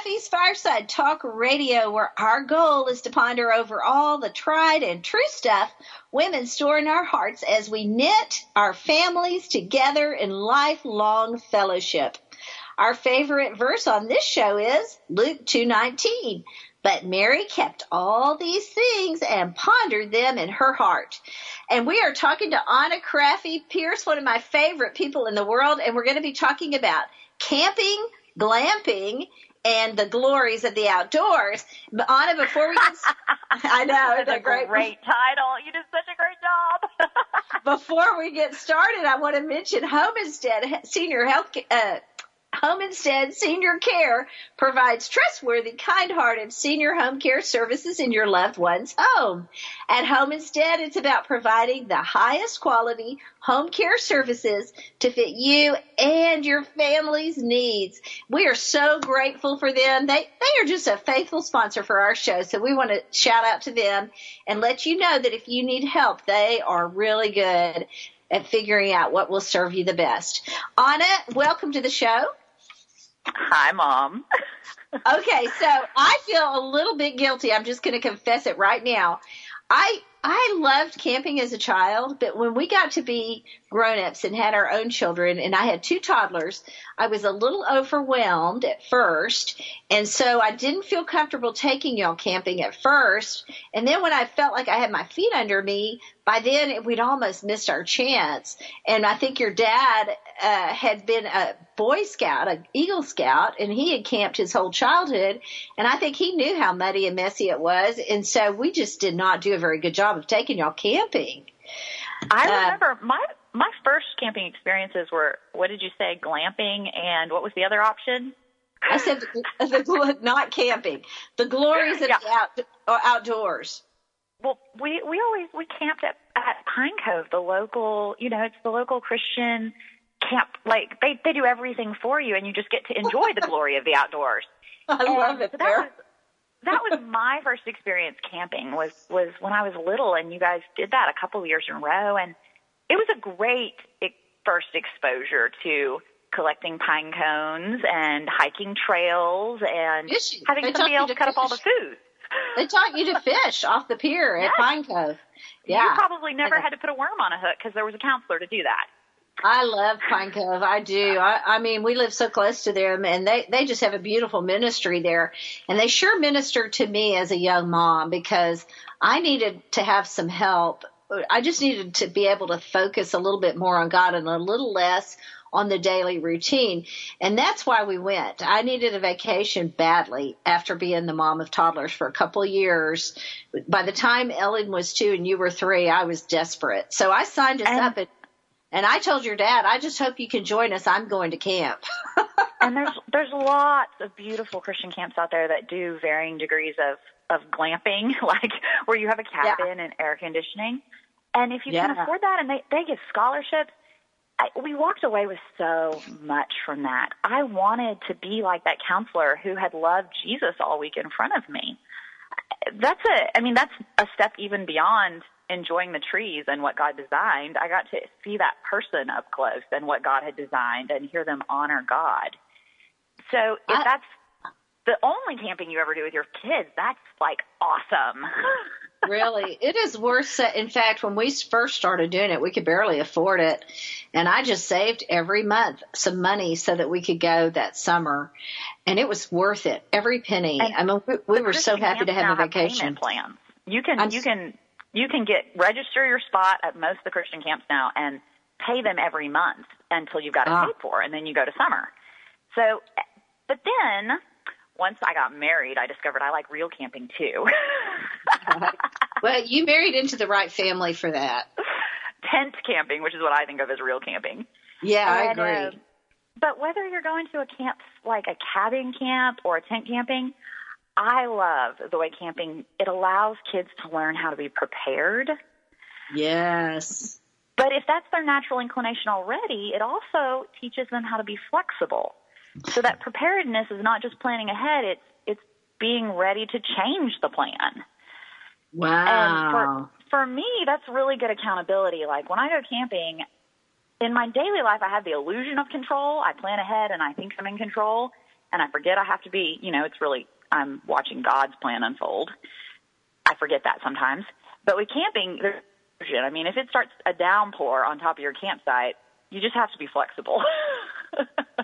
Krafve's Fireside Talk Radio, where our goal is to ponder over all the tried and true stuff women store in our hearts as we knit our families together in lifelong fellowship. Our favorite verse on this show is Luke 2:19. But Mary kept all these things and pondered them in her heart. And we are talking to Anna Krafve Pierce, one of my favorite people in the world, and we're going to be talking about camping, glamping, and the glories of the outdoors. But Anna, before we get, I know it's a great, great title. You did such a great job. before we get started, I want to mention Home Instead Senior Health uh, Home Instead Senior Care provides trustworthy, kind-hearted senior home care services in your loved one's home. At Home Instead, it's about providing the highest quality home care services to fit you and your family's needs. We are so grateful for them. They, they are just a faithful sponsor for our show. So we want to shout out to them and let you know that if you need help, they are really good at figuring out what will serve you the best. Anna, welcome to the show. Hi, Mom. okay, so I feel a little bit guilty. I'm just going to confess it right now. I I loved camping as a child, but when we got to be grown-ups and had our own children and I had two toddlers, I was a little overwhelmed at first. And so I didn't feel comfortable taking y'all camping at first. And then when I felt like I had my feet under me, by then we'd almost missed our chance. And I think your dad uh, had been a Boy Scout, an Eagle Scout, and he had camped his whole childhood. And I think he knew how muddy and messy it was. And so we just did not do a very good job of taking y'all camping. I uh, remember my my first camping experiences were what did you say, glamping, and what was the other option? I said the, the not camping, the glories of yeah. the out, outdoors. Well, we we always we camped at at Pine Cove, the local, you know, it's the local Christian camp. Like they they do everything for you, and you just get to enjoy the glory of the outdoors. I and love it. So that was that was my first experience camping was was when I was little, and you guys did that a couple of years in a row, and it was a great first exposure to collecting pine cones and hiking trails and Fishing. having they somebody else to cut fish. up all the food. They taught you to fish off the pier yes. at Pine Cove. Yeah. You probably never had to put a worm on a hook because there was a counselor to do that. I love Pine Cove. I do. I, I mean, we live so close to them and they, they just have a beautiful ministry there. And they sure ministered to me as a young mom because I needed to have some help. I just needed to be able to focus a little bit more on God and a little less on the daily routine. And that's why we went. I needed a vacation badly after being the mom of toddlers for a couple of years. By the time Ellen was two and you were three, I was desperate. So I signed us and, up and, and I told your dad, I just hope you can join us. I'm going to camp. and there's, there's lots of beautiful Christian camps out there that do varying degrees of, of glamping, like where you have a cabin yeah. and air conditioning. And if you yeah. can afford that and they, they give scholarships, we walked away with so much from that. I wanted to be like that counselor who had loved Jesus all week in front of me. That's a, I mean, that's a step even beyond enjoying the trees and what God designed. I got to see that person up close and what God had designed and hear them honor God. So if I, that's the only camping you ever do with your kids, that's like awesome. really, it is worth it. In fact, when we first started doing it, we could barely afford it. And I just saved every month some money so that we could go that summer. And it was worth it. Every penny. And I mean, we, we were so happy to have a vacation. Plans. You can, I'm, you can, you can get, register your spot at most of the Christian camps now and pay them every month until you've got it ah. paid for. And then you go to summer. So, but then once I got married, I discovered I like real camping too. well, you married into the right family for that. Tent camping, which is what I think of as real camping. Yeah, I agree. uh, but whether you're going to a camp like a cabin camp or a tent camping, I love the way camping it allows kids to learn how to be prepared. yes. But if that's their natural inclination already, it also teaches them how to be flexible. So that preparedness is not just planning ahead, it's it's being ready to change the plan. Wow. And for for me, that's really good accountability. Like when I go camping, in my daily life, I have the illusion of control. I plan ahead and I think I'm in control, and I forget I have to be. You know, it's really I'm watching God's plan unfold. I forget that sometimes. But with camping, there's. I mean, if it starts a downpour on top of your campsite, you just have to be flexible.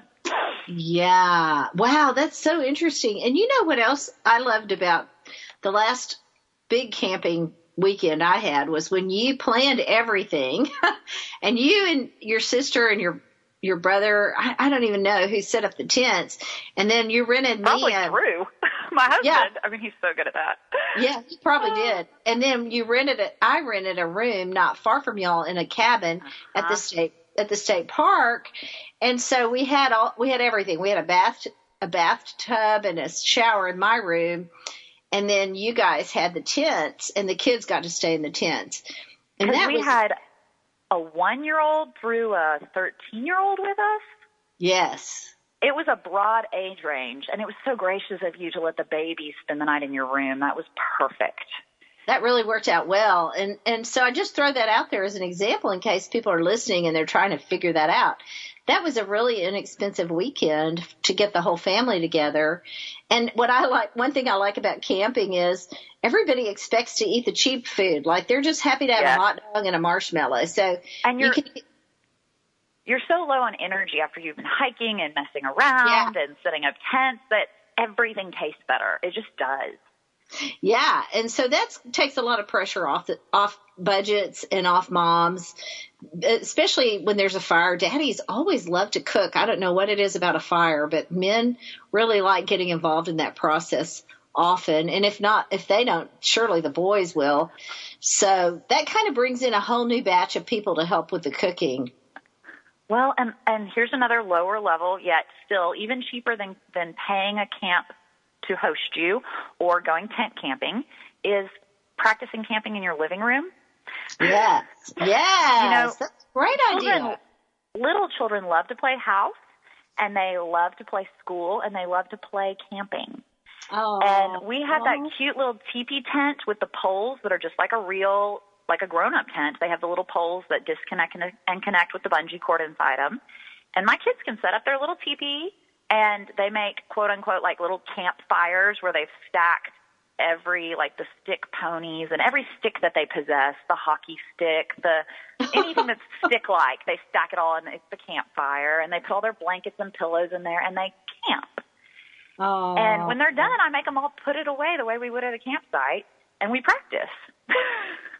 Yeah. Wow, that's so interesting. And you know what else I loved about the last big camping weekend I had was when you planned everything and you and your sister and your your brother, I, I don't even know who set up the tents, and then you rented Probably me a Drew, my husband. Yeah. I mean, he's so good at that. Yeah, he probably did. And then you rented it. I rented a room not far from y'all in a cabin at Uh-huh. the state at the state park, and so we had all we had everything. We had a bath a bathtub and a shower in my room, and then you guys had the tents, and the kids got to stay in the tents. And that we was had a one-year-old through a 13-year-old with us. yes. It was a broad age range, and it was so gracious of you to let the baby spend the night in your room. That was perfect. that really worked out well. And and so I just throw that out there as an example in case people are listening and they're trying to figure that out. That was a really inexpensive weekend to get the whole family together. And what I like, one thing I like about camping is everybody expects to eat the cheap food. Like they're just happy to have a hot dog and a marshmallow. So And you you're can, you're so low on energy after you've been hiking and messing around and setting up tents that everything tastes better. It just does. Yeah, and so that takes a lot of pressure off the off budgets and off moms, especially when there's a fire. Daddies always love to cook. I don't know what it is about a fire, but men really like getting involved in that process often. And if not, if they don't, surely the boys will. So that kind of brings in a whole new batch of people to help with the cooking. Well, and and here's another lower level, yet still even cheaper than than paying a camp to host you or going tent camping is practicing camping in your living room. Yes, yes, You know, that's a great Children, idea. little children love to play house, and they love to play school, and they love to play camping. Oh, And we had that cute little teepee tent with the poles that are just like a real, like a grown-up tent. They have the little poles that disconnect and, and connect with the bungee cord inside them. And my kids can set up their little teepee, and they make quote unquote like little campfires where they've stacked every like the stick ponies and every stick that they possess, the hockey stick, the anything that's stick like, they stack it all and it's the campfire and they put all their blankets and pillows in there and they camp. oh. And when they're done, I make them all put it away the way we would at a campsite, and we practice.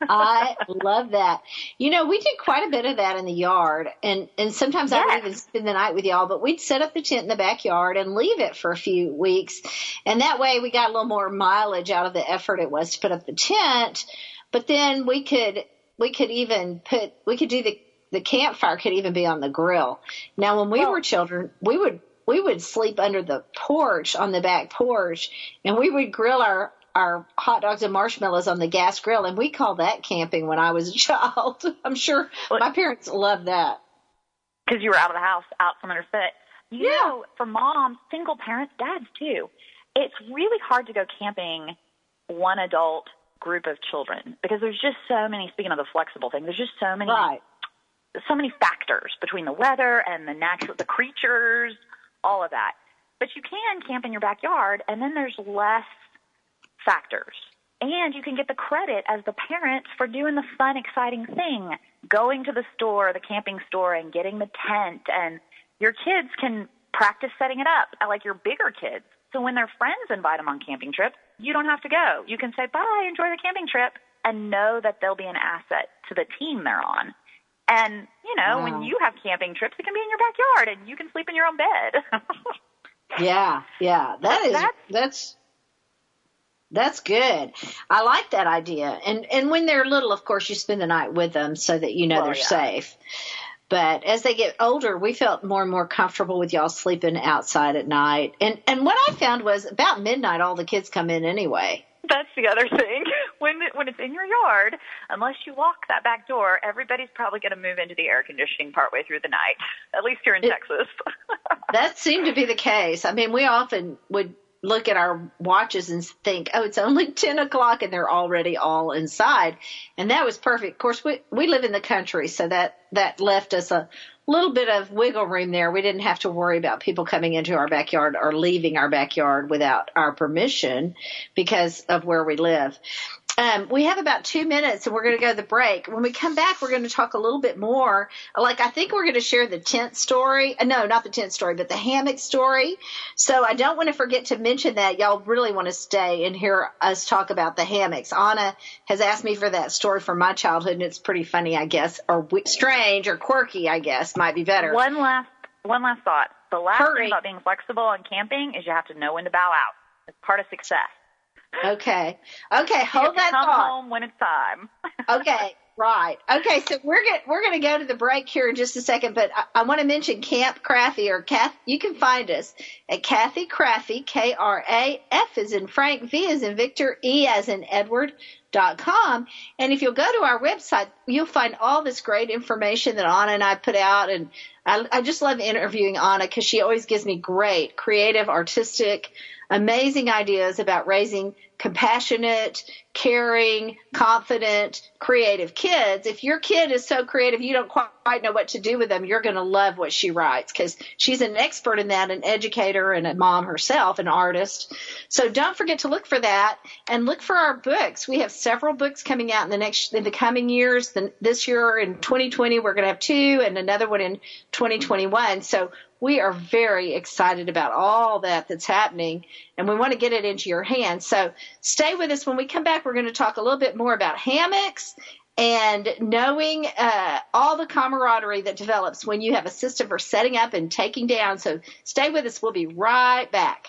I love that. You know, we did quite a bit of that in the yard, and and sometimes I would Yes. even spend the night with y'all. But we'd set up the tent in the backyard and leave it for a few weeks, and that way we got a little more mileage out of the effort it was to put up the tent. But then we could we could even put we could do the the campfire could even be on the grill. Now, when we Well- were children, we would we would sleep under the porch on the back porch, and we would grill our our hot dogs and marshmallows on the gas grill, and we called that camping when I was a child. I'm sure my parents loved that. because you were out of the house, out from under foot. You Yeah. know, for moms, single parents, dads too, it's really hard to go camping one adult group of children because there's just so many. Speaking of the flexible thing, there's just so many, Right. so many factors between the weather and the natural, the creatures, all of that. But you can camp in your backyard, and then there's less factors. And you can get the credit as the parents for doing the fun, exciting thing, going to the store, the camping store, and getting the tent. And your kids can practice setting it up, like your bigger kids. So when their friends invite them on camping trips, you don't have to go. You can say, bye, enjoy the camping trip, and know that they'll be an asset to the team they're on. And, you know, Wow. when mm. you have camping trips, it can be in your backyard and you can sleep in your own bed. Yeah, yeah, that is That's- that's that's good. I like that idea. And and when they're little, of course, you spend the night with them so that you know Well, they're yeah. safe. But as they get older, we felt more and more comfortable with y'all sleeping outside at night. And and what I found was about midnight, all the kids come in anyway. That's the other thing. When when it's in your yard, unless you lock that back door, everybody's probably going to move into the air conditioning partway through the night. At least here in it, Texas. that seemed to be the case. I mean, we often would look at our watches and think, oh, it's only 10 o'clock and they're already all inside. And that was perfect. Of course, we, we live in the country, so that, that left us a little bit of wiggle room there. We didn't have to worry about people coming into our backyard or leaving our backyard without our permission because of where we live. Um, we have about two minutes and we're going to go to the break. When we come back, we're going to talk a little bit more. Like, I think we're going to share the tent story. Uh, no, not the tent story, but the hammock story. So I don't want to forget to mention that. Y'all really want to stay and hear us talk about the hammocks. Anna has asked me for that story from my childhood and it's pretty funny, I guess, or strange or quirky, I guess, might be better. One last, one last thought. The last Hurry. thing about being flexible on camping is you have to know when to bow out. It's part of success. Okay. Okay. Hold that come thought. home when it's time. okay. Right. Okay. So we're going we're going to go to the break here in just a second, but I, I want to mention Camp Krafve or Kath. You can find us at Cathy Krafve, K R A F is in Frank, V is in Victor, E as in Edward. Dot com. And if you'll go to our website, you'll find all this great information that Anna and I put out. And I, I just love interviewing Anna because she always gives me great, creative, artistic, amazing ideas about raising compassionate, caring, confident, creative kids. If your kid is so creative you don't quite know what to do with them, you're going to love what she writes because she's an expert in that, an educator and a mom herself, an artist. So don't forget to look for that and look for our books. We have several books coming out in the next, in the coming years. this year in 2020, we're going to have two and another one in 2021. So we are very excited about all that that's happening and we want to get it into your hands. So stay with us. When we come back, we're going to talk a little bit more about hammocks and knowing uh, all the camaraderie that develops when you have a system for setting up and taking down. So stay with us. We'll be right back.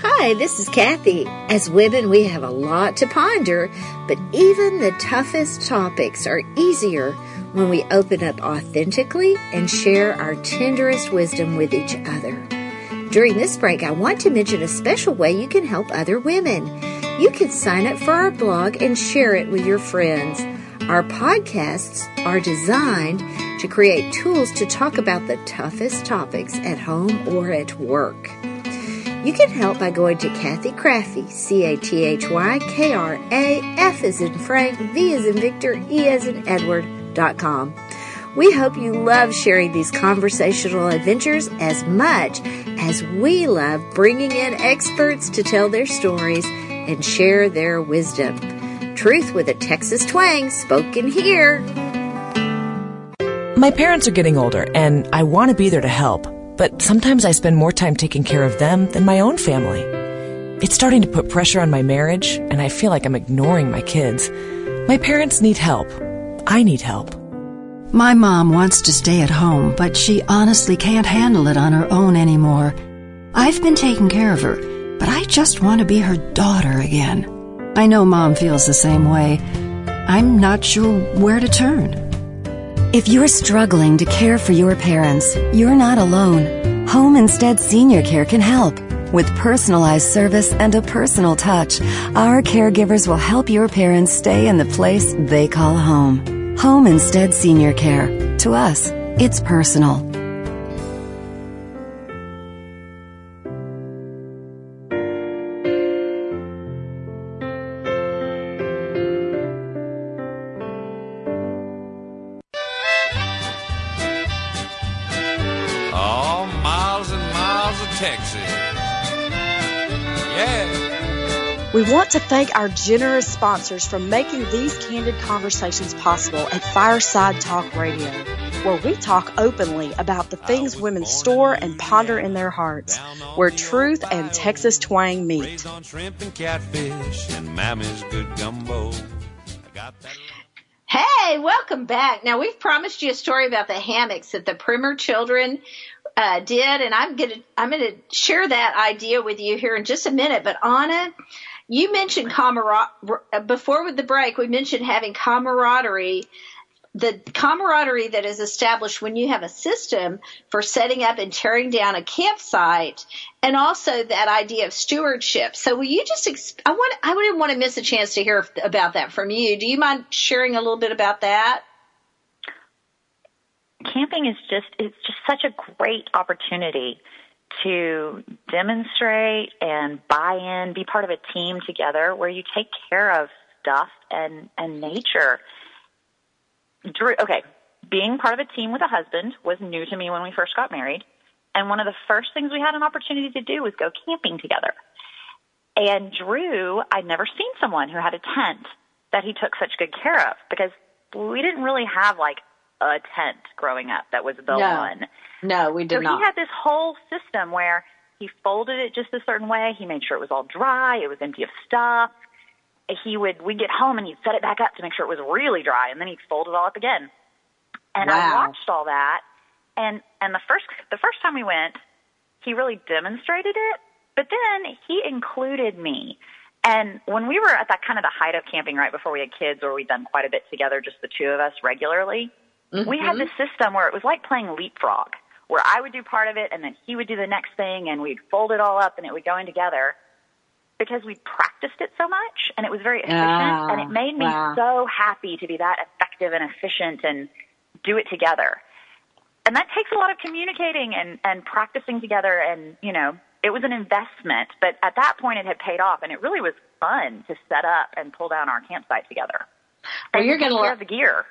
Hi, this is Cathy. As women, we have a lot to ponder, but even the toughest topics are easier when we open up authentically and share our tenderest wisdom with each other. During this break, I want to mention a special way you can help other women. You can sign up for our blog and share it with your friends. Our podcasts are designed to create tools to talk about the toughest topics at home or at work. You can help by going to Cathy Krafve, C A T H Y K R A F is in Frank, V is in Victor, E as in Edward dot com. We hope you love sharing these conversational adventures as much as we love bringing in experts to tell their stories and share their wisdom. Truth with a Texas twang spoken here. My parents are getting older, and I want to be there to help but sometimes I spend more time taking care of them than my own family. It's starting to put pressure on my marriage, and I feel like I'm ignoring my kids. My parents need help. I need help. My mom wants to stay at home, but she honestly can't handle it on her own anymore. I've been taking care of her, but I just want to be her daughter again. I know mom feels the same way. I'm not sure where to turn. If you're struggling to care for your parents, you're not alone. Home Instead Senior Care can help. With personalized service and a personal touch, our caregivers will help your parents stay in the place they call home. Home Instead Senior Care. To us, it's personal. We want to thank our generous sponsors for making these candid conversations possible at Fireside Talk Radio. where we talk openly about the things women store and ponder in their hearts, where truth and Texas twang meet. On shrimp and catfish and Mammy's good gumbo. I got that Hey, welcome back. Now we've promised you a story about the hammocks that the Primer children uh, did, and I'm gonna I'm gonna share that idea with you here in just a minute. But Anna, you mentioned camaraderie before with the break. We mentioned having camaraderie. The camaraderie that is established when you have a system for setting up and tearing down a campsite, and also that idea of stewardship. So, will you just? Ex- I want. I wouldn't want to miss a chance to hear about that from you. Do you mind sharing a little bit about that? Camping is just it's just such a great opportunity to demonstrate and buy in, be part of a team together where you take care of stuff and and nature. Drew, okay, being part of a team with a husband was new to me when we first got married, and one of the first things we had an opportunity to do was go camping together. And Drew, I'd never seen someone who had a tent that he took such good care of because we didn't really have like a tent growing up that was the No. one. No, we did So not. he had this whole system where he folded it just a certain way. He made sure it was all dry. It was empty of stuff. He would, we'd get home and he'd set it back up to make sure it was really dry and then he'd fold it all up again. And I watched all that. And, and the first, the first time we went, he really demonstrated it, but then he included me. And when we were at that kind of the height of camping right before we had kids where we'd done quite a bit together, just the two of us regularly, we had mm-hmm. this system where it was like playing leapfrog, where I would do part of it and then he would do the next thing and we'd fold it all up and it would go in together because we practiced it so much and it was very efficient and it made me wow. so happy to be that effective and efficient and do it together. And that takes a lot of communicating and, and practicing together and, you know, it was an investment, but at that point it had paid off and it really was fun to set up and pull down our campsite together. Well, And you're gonna care lo- of the gear.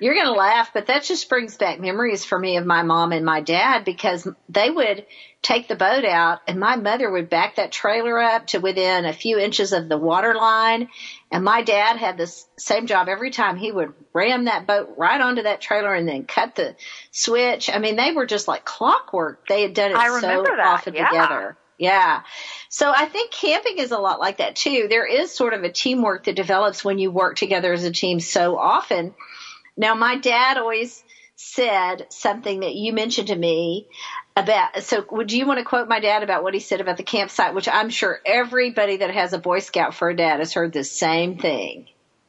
You're going to laugh, but that just brings back memories for me of my mom and my dad because they would take the boat out and my mother would back that trailer up to within a few inches of the water line. And my dad had this same job every time. He would ram that boat right onto that trailer and then cut the switch. I mean, they were just like clockwork. They had done it I so that, often yeah. together. Yeah. So I think camping is a lot like that too. There is sort of a teamwork that develops when you work together as a team so often. Now, my dad always said something that you mentioned to me about. So, would you want to quote my dad about what he said about the campsite? Which I'm sure everybody that has a Boy Scout for a dad has heard the same thing.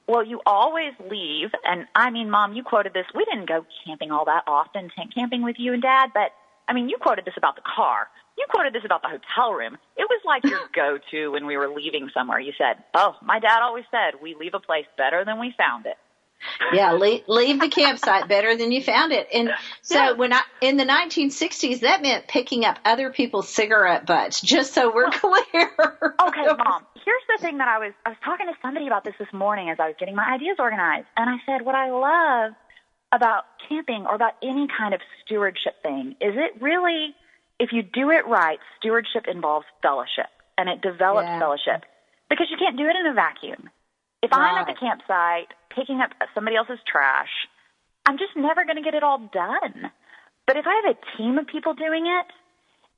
Well, you always leave, and I mean, Mom, you quoted this. We didn't go camping all that often, tent camping with you and Dad, but I mean, you quoted this about the car. You quoted this about the hotel room. It was like your go-to when we were leaving somewhere. You said, "Oh, my dad always said we leave a place better than we found it." Yeah, leave, leave the campsite better than you found it. And so, Yeah. when I in the 1960s, that meant picking up other people's cigarette butts. Just so we're clear. Okay, Mom. Here's the thing that I was I was talking to somebody about this this morning as I was getting my ideas organized, and I said, what I love about camping or about any kind of stewardship thing is it really, if you do it right, stewardship involves fellowship and it develops Yeah. fellowship because you can't do it in a vacuum. If I'm at the campsite picking up somebody else's trash, I'm just never going to get it all done. But if I have a team of people doing it,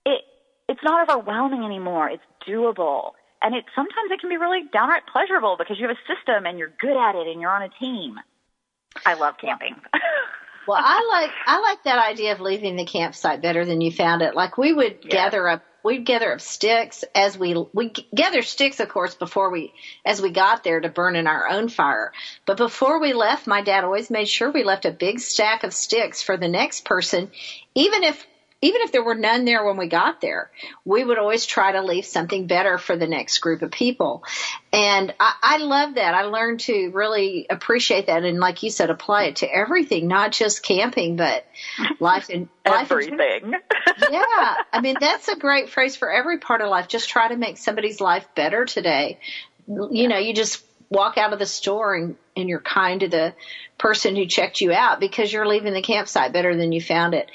it it's not overwhelming anymore. It's doable. And it sometimes it can be really downright pleasurable because you have a system and you're good at it and you're on a team. I love camping. Well, I like I like that idea of leaving the campsite better than you found it. Like we would gather up we'd gather up sticks as we we gather sticks of course before we as we got there to burn in our own fire. But before we left, my dad always made sure we left a big stack of sticks for the next person, even if even if there were none there when we got there, we would always try to leave something better for the next group of people. And I, I love that. I learned to really appreciate that and like you said, apply it to everything, not just camping, but life and life. Everything. yeah. I mean, that's a great phrase for every part of life. Just try to make somebody's life better today. You know, you just walk out of the store and, and you're kind to the person who checked you out because you're leaving the campsite better than you found it.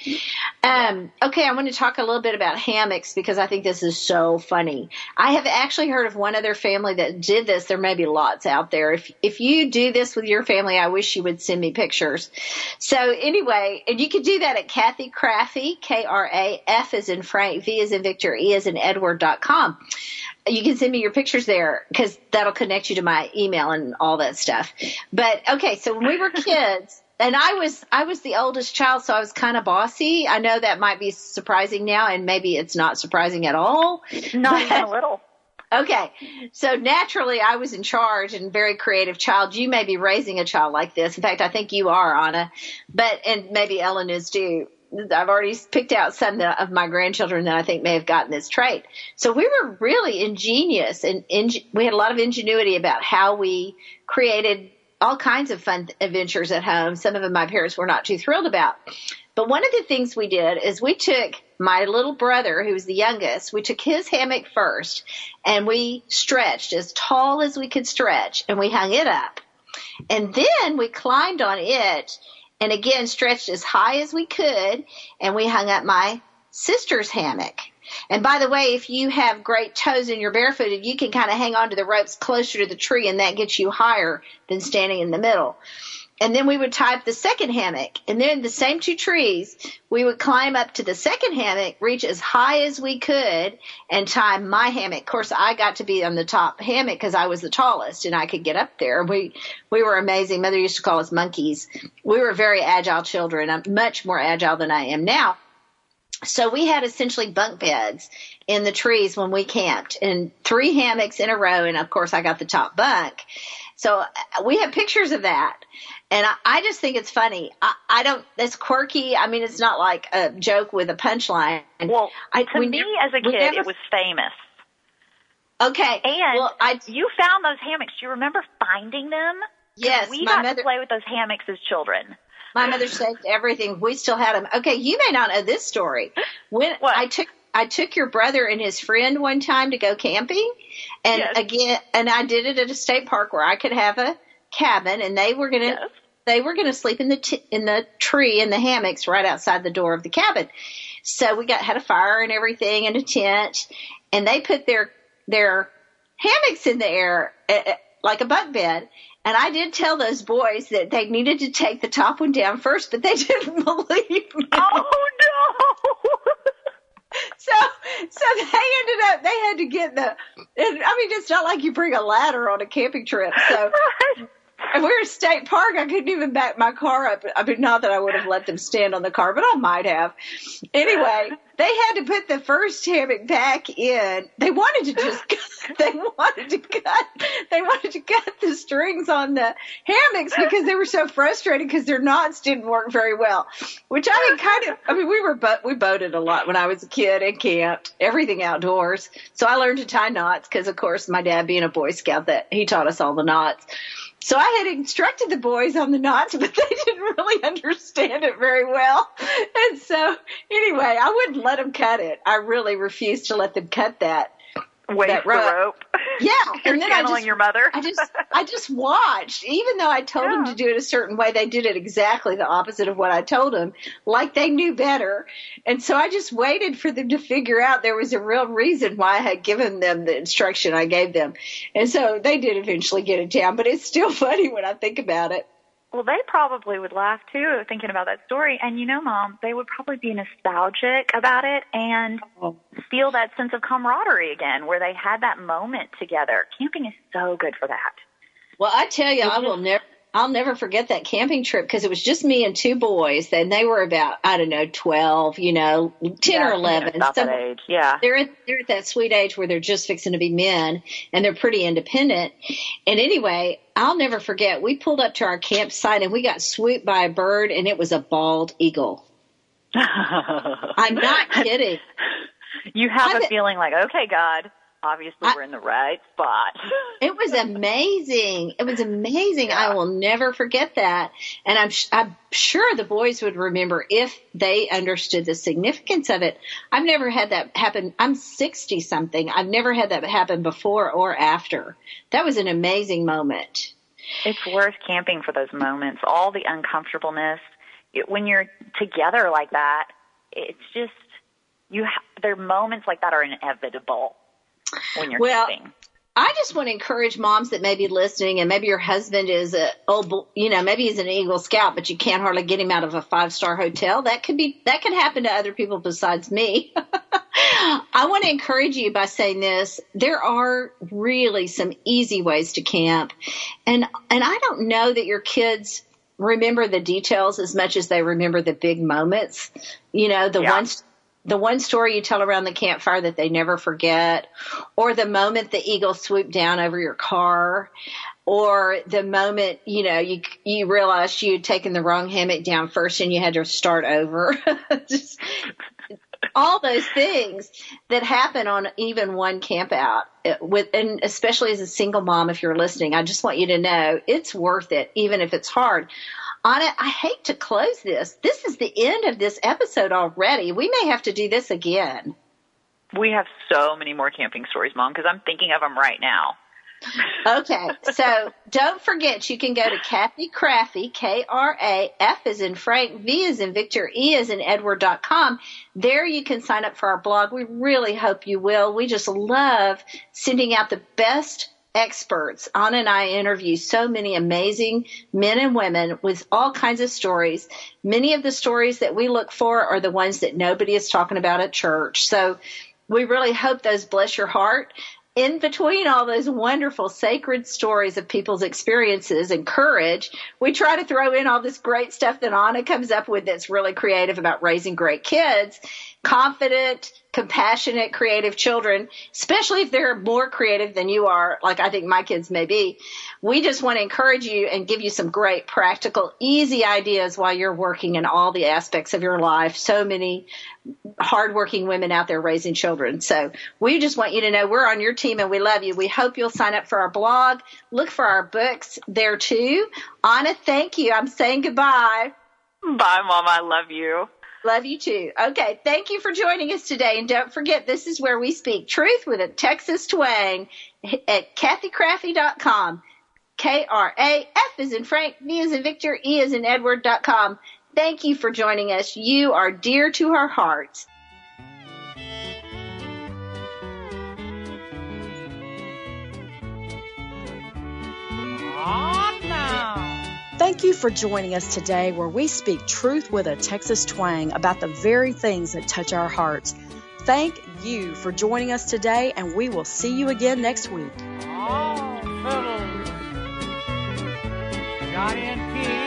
Um, okay, I want to talk a little bit about hammocks because I think this is so funny. I have actually heard of one other family that did this. There may be lots out there. If if you do this with your family, I wish you would send me pictures. So anyway, and you could do that at Cathy Krafve, K R A F is in Frank, V is in Victor, E is in Edward dot com you can send me your pictures there because that'll connect you to my email and all that stuff. But okay, so when we were kids, and I was I was the oldest child, so I was kind of bossy. I know that might be surprising now, and maybe it's not surprising at all. Not even a little. Okay, so naturally I was in charge and very creative child. You may be raising a child like this. In fact, I think you are, Anna. But and maybe Ellen is too. I've already picked out some of my grandchildren that I think may have gotten this trait. So we were really ingenious and we had a lot of ingenuity about how we created all kinds of fun adventures at home. Some of them my parents were not too thrilled about. But one of the things we did is we took my little brother, who was the youngest, we took his hammock first and we stretched as tall as we could stretch and we hung it up. And then we climbed on it and again stretched as high as we could and we hung up my sister's hammock. And by the way, if you have great toes and you're barefooted, you can kind of hang on to the ropes closer to the tree and that gets you higher than standing in the middle and then we would tie up the second hammock. And then the same two trees, we would climb up to the second hammock, reach as high as we could, and tie my hammock. Of course, I got to be on the top hammock because I was the tallest and I could get up there. We we were amazing. Mother used to call us monkeys. We were very agile children. I'm much more agile than I am now. So we had essentially bunk beds in the trees when we camped, and three hammocks in a row. And of course, I got the top bunk. So uh, we have pictures of that. And I, I just think it's funny. I, I don't, it's quirky. I mean, it's not like a joke with a punchline. Well, I, to me never, as a kid, never, it was famous. Okay. And well, I, you found those hammocks. Do you remember finding them? Yes. We got mother, to play with those hammocks as children. My mother saved everything. We still had them. Okay, you may not know this story. When what? I took I took your brother and his friend one time to go camping, and yes. again, and I did it at a state park where I could have a cabin, and they were gonna yes. they were gonna sleep in the t- in the tree in the hammocks right outside the door of the cabin. So we got had a fire and everything and a tent, and they put their their hammocks in the air uh, like a bunk bed. And I did tell those boys that they needed to take the top one down first, but they didn't believe me. Oh no! So they ended up they had to get the i mean it's not like you bring a ladder on a camping trip so and we were at state park i couldn't even back my car up. I mean not that i would have let them stand on the car but i might have. Anyway they had to put the first hammock back in. They wanted to just they wanted to cut they wanted to cut the strings on the hammocks because they were so frustrated because their knots didn't work very well which i had kind of i mean we were but we boated a lot when i was a kid and camped everything outdoors. So i learned to tie knots because of course my dad being a boy scout that he taught us all the knots so I had instructed the boys on the knots, but they didn't really understand it very well. And so anyway, I wouldn't let them cut it. I really refused to let them cut that. That rope. rope. Yeah, You're and then I just, your mother. I just, I just watched. Even though I told Yeah. them to do it a certain way, they did it exactly the opposite of what I told them, like they knew better. And so I just waited for them to figure out there was a real reason why I had given them the instruction I gave them. And so they did eventually get it down, but it's still funny when I think about it. Well, they probably would laugh too, thinking about that story. And you know, Mom, they would probably be nostalgic about it and oh. feel that sense of camaraderie again, where they had that moment together. Camping is so good for that. Well, I tell you, I will never. I'll never forget that camping trip because it was just me and two boys, and they were about I don't know twelve, you know, ten Yeah, or eleven. Some- that age, yeah. they're at they're at that sweet age where they're just fixing to be men and they're pretty independent. And anyway, I'll never forget. We pulled up to our campsite and we got swooped by a bird, and it was a bald eagle. I'm not kidding. You have I'm- a feeling like, okay, God, obviously I, we're in the right spot. it was amazing. It was amazing. Yeah. I will never forget that. And I'm, sh- I'm sure the boys would remember if they understood the significance of it. I've never had that happen. I'm 60 something. I've never had that happen before or after. That was an amazing moment. It's worth camping for those moments. All the uncomfortableness. It, when you're together like that, it's just, you ha- there are moments like that are inevitable when you're well. I just want to encourage moms that may be listening and maybe your husband is a oh, old, you know, maybe he's an Eagle Scout, but you can't hardly get him out of a five star hotel. That could be, that could happen to other people besides me. I want to encourage you by saying this. There are really some easy ways to camp. And, and I don't know that your kids remember the details as much as they remember the big moments. You know, the yeah. ones the one story you tell around the campfire that they never forget, or the moment the eagle swooped down over your car, or the moment you know you you realized you had taken the wrong hammock down first and you had to start over. Just all those things that happen on even one camp out eh, with and especially as a single mom if you're listening i just want you to know it's worth it even if it's hard Anna, I hate to close this. This is the end of this episode already. We may have to do this again. We have so many more camping stories, Mom, because I'm thinking of them right now. okay, so don't forget you can go to Cathy Krafve, K R A F is in Frank, V is in Victor, E is in Edward dot com. There you can sign up for our blog. We really hope you will. We just love sending out the best experts. Anna and I interview so many amazing men and women with all kinds of stories. Many of the stories that we look for are the ones that nobody is talking about at church. So we really hope those bless your heart. In between all those wonderful sacred stories of people's experiences and courage, we try to throw in all this great stuff that Anna comes up with that's really creative about raising great kids confident, compassionate, creative children, especially if they're more creative than you are, like I think my kids may be. We just want to encourage you and give you some great practical, easy ideas while you're working in all the aspects of your life. So many hardworking women out there raising children. So we just want you to know we're on your team and we love you. We hope you'll sign up for our blog. Look for our books there too. Anna, thank you. I'm saying goodbye. Bye, Mom. I love you. Love you too. Okay, thank you for joining us today. And don't forget, this is where we speak truth with a Texas twang at cathykrafve.com. K-R-A-F is in Frank, V is in Victor, E is in Edward.com. Thank you for joining us. You are dear to our hearts. Thank you for joining us today where we speak truth with a Texas twang about the very things that touch our hearts. Thank you for joining us today, and we will see you again next week. Oh, fellows, Johnny and.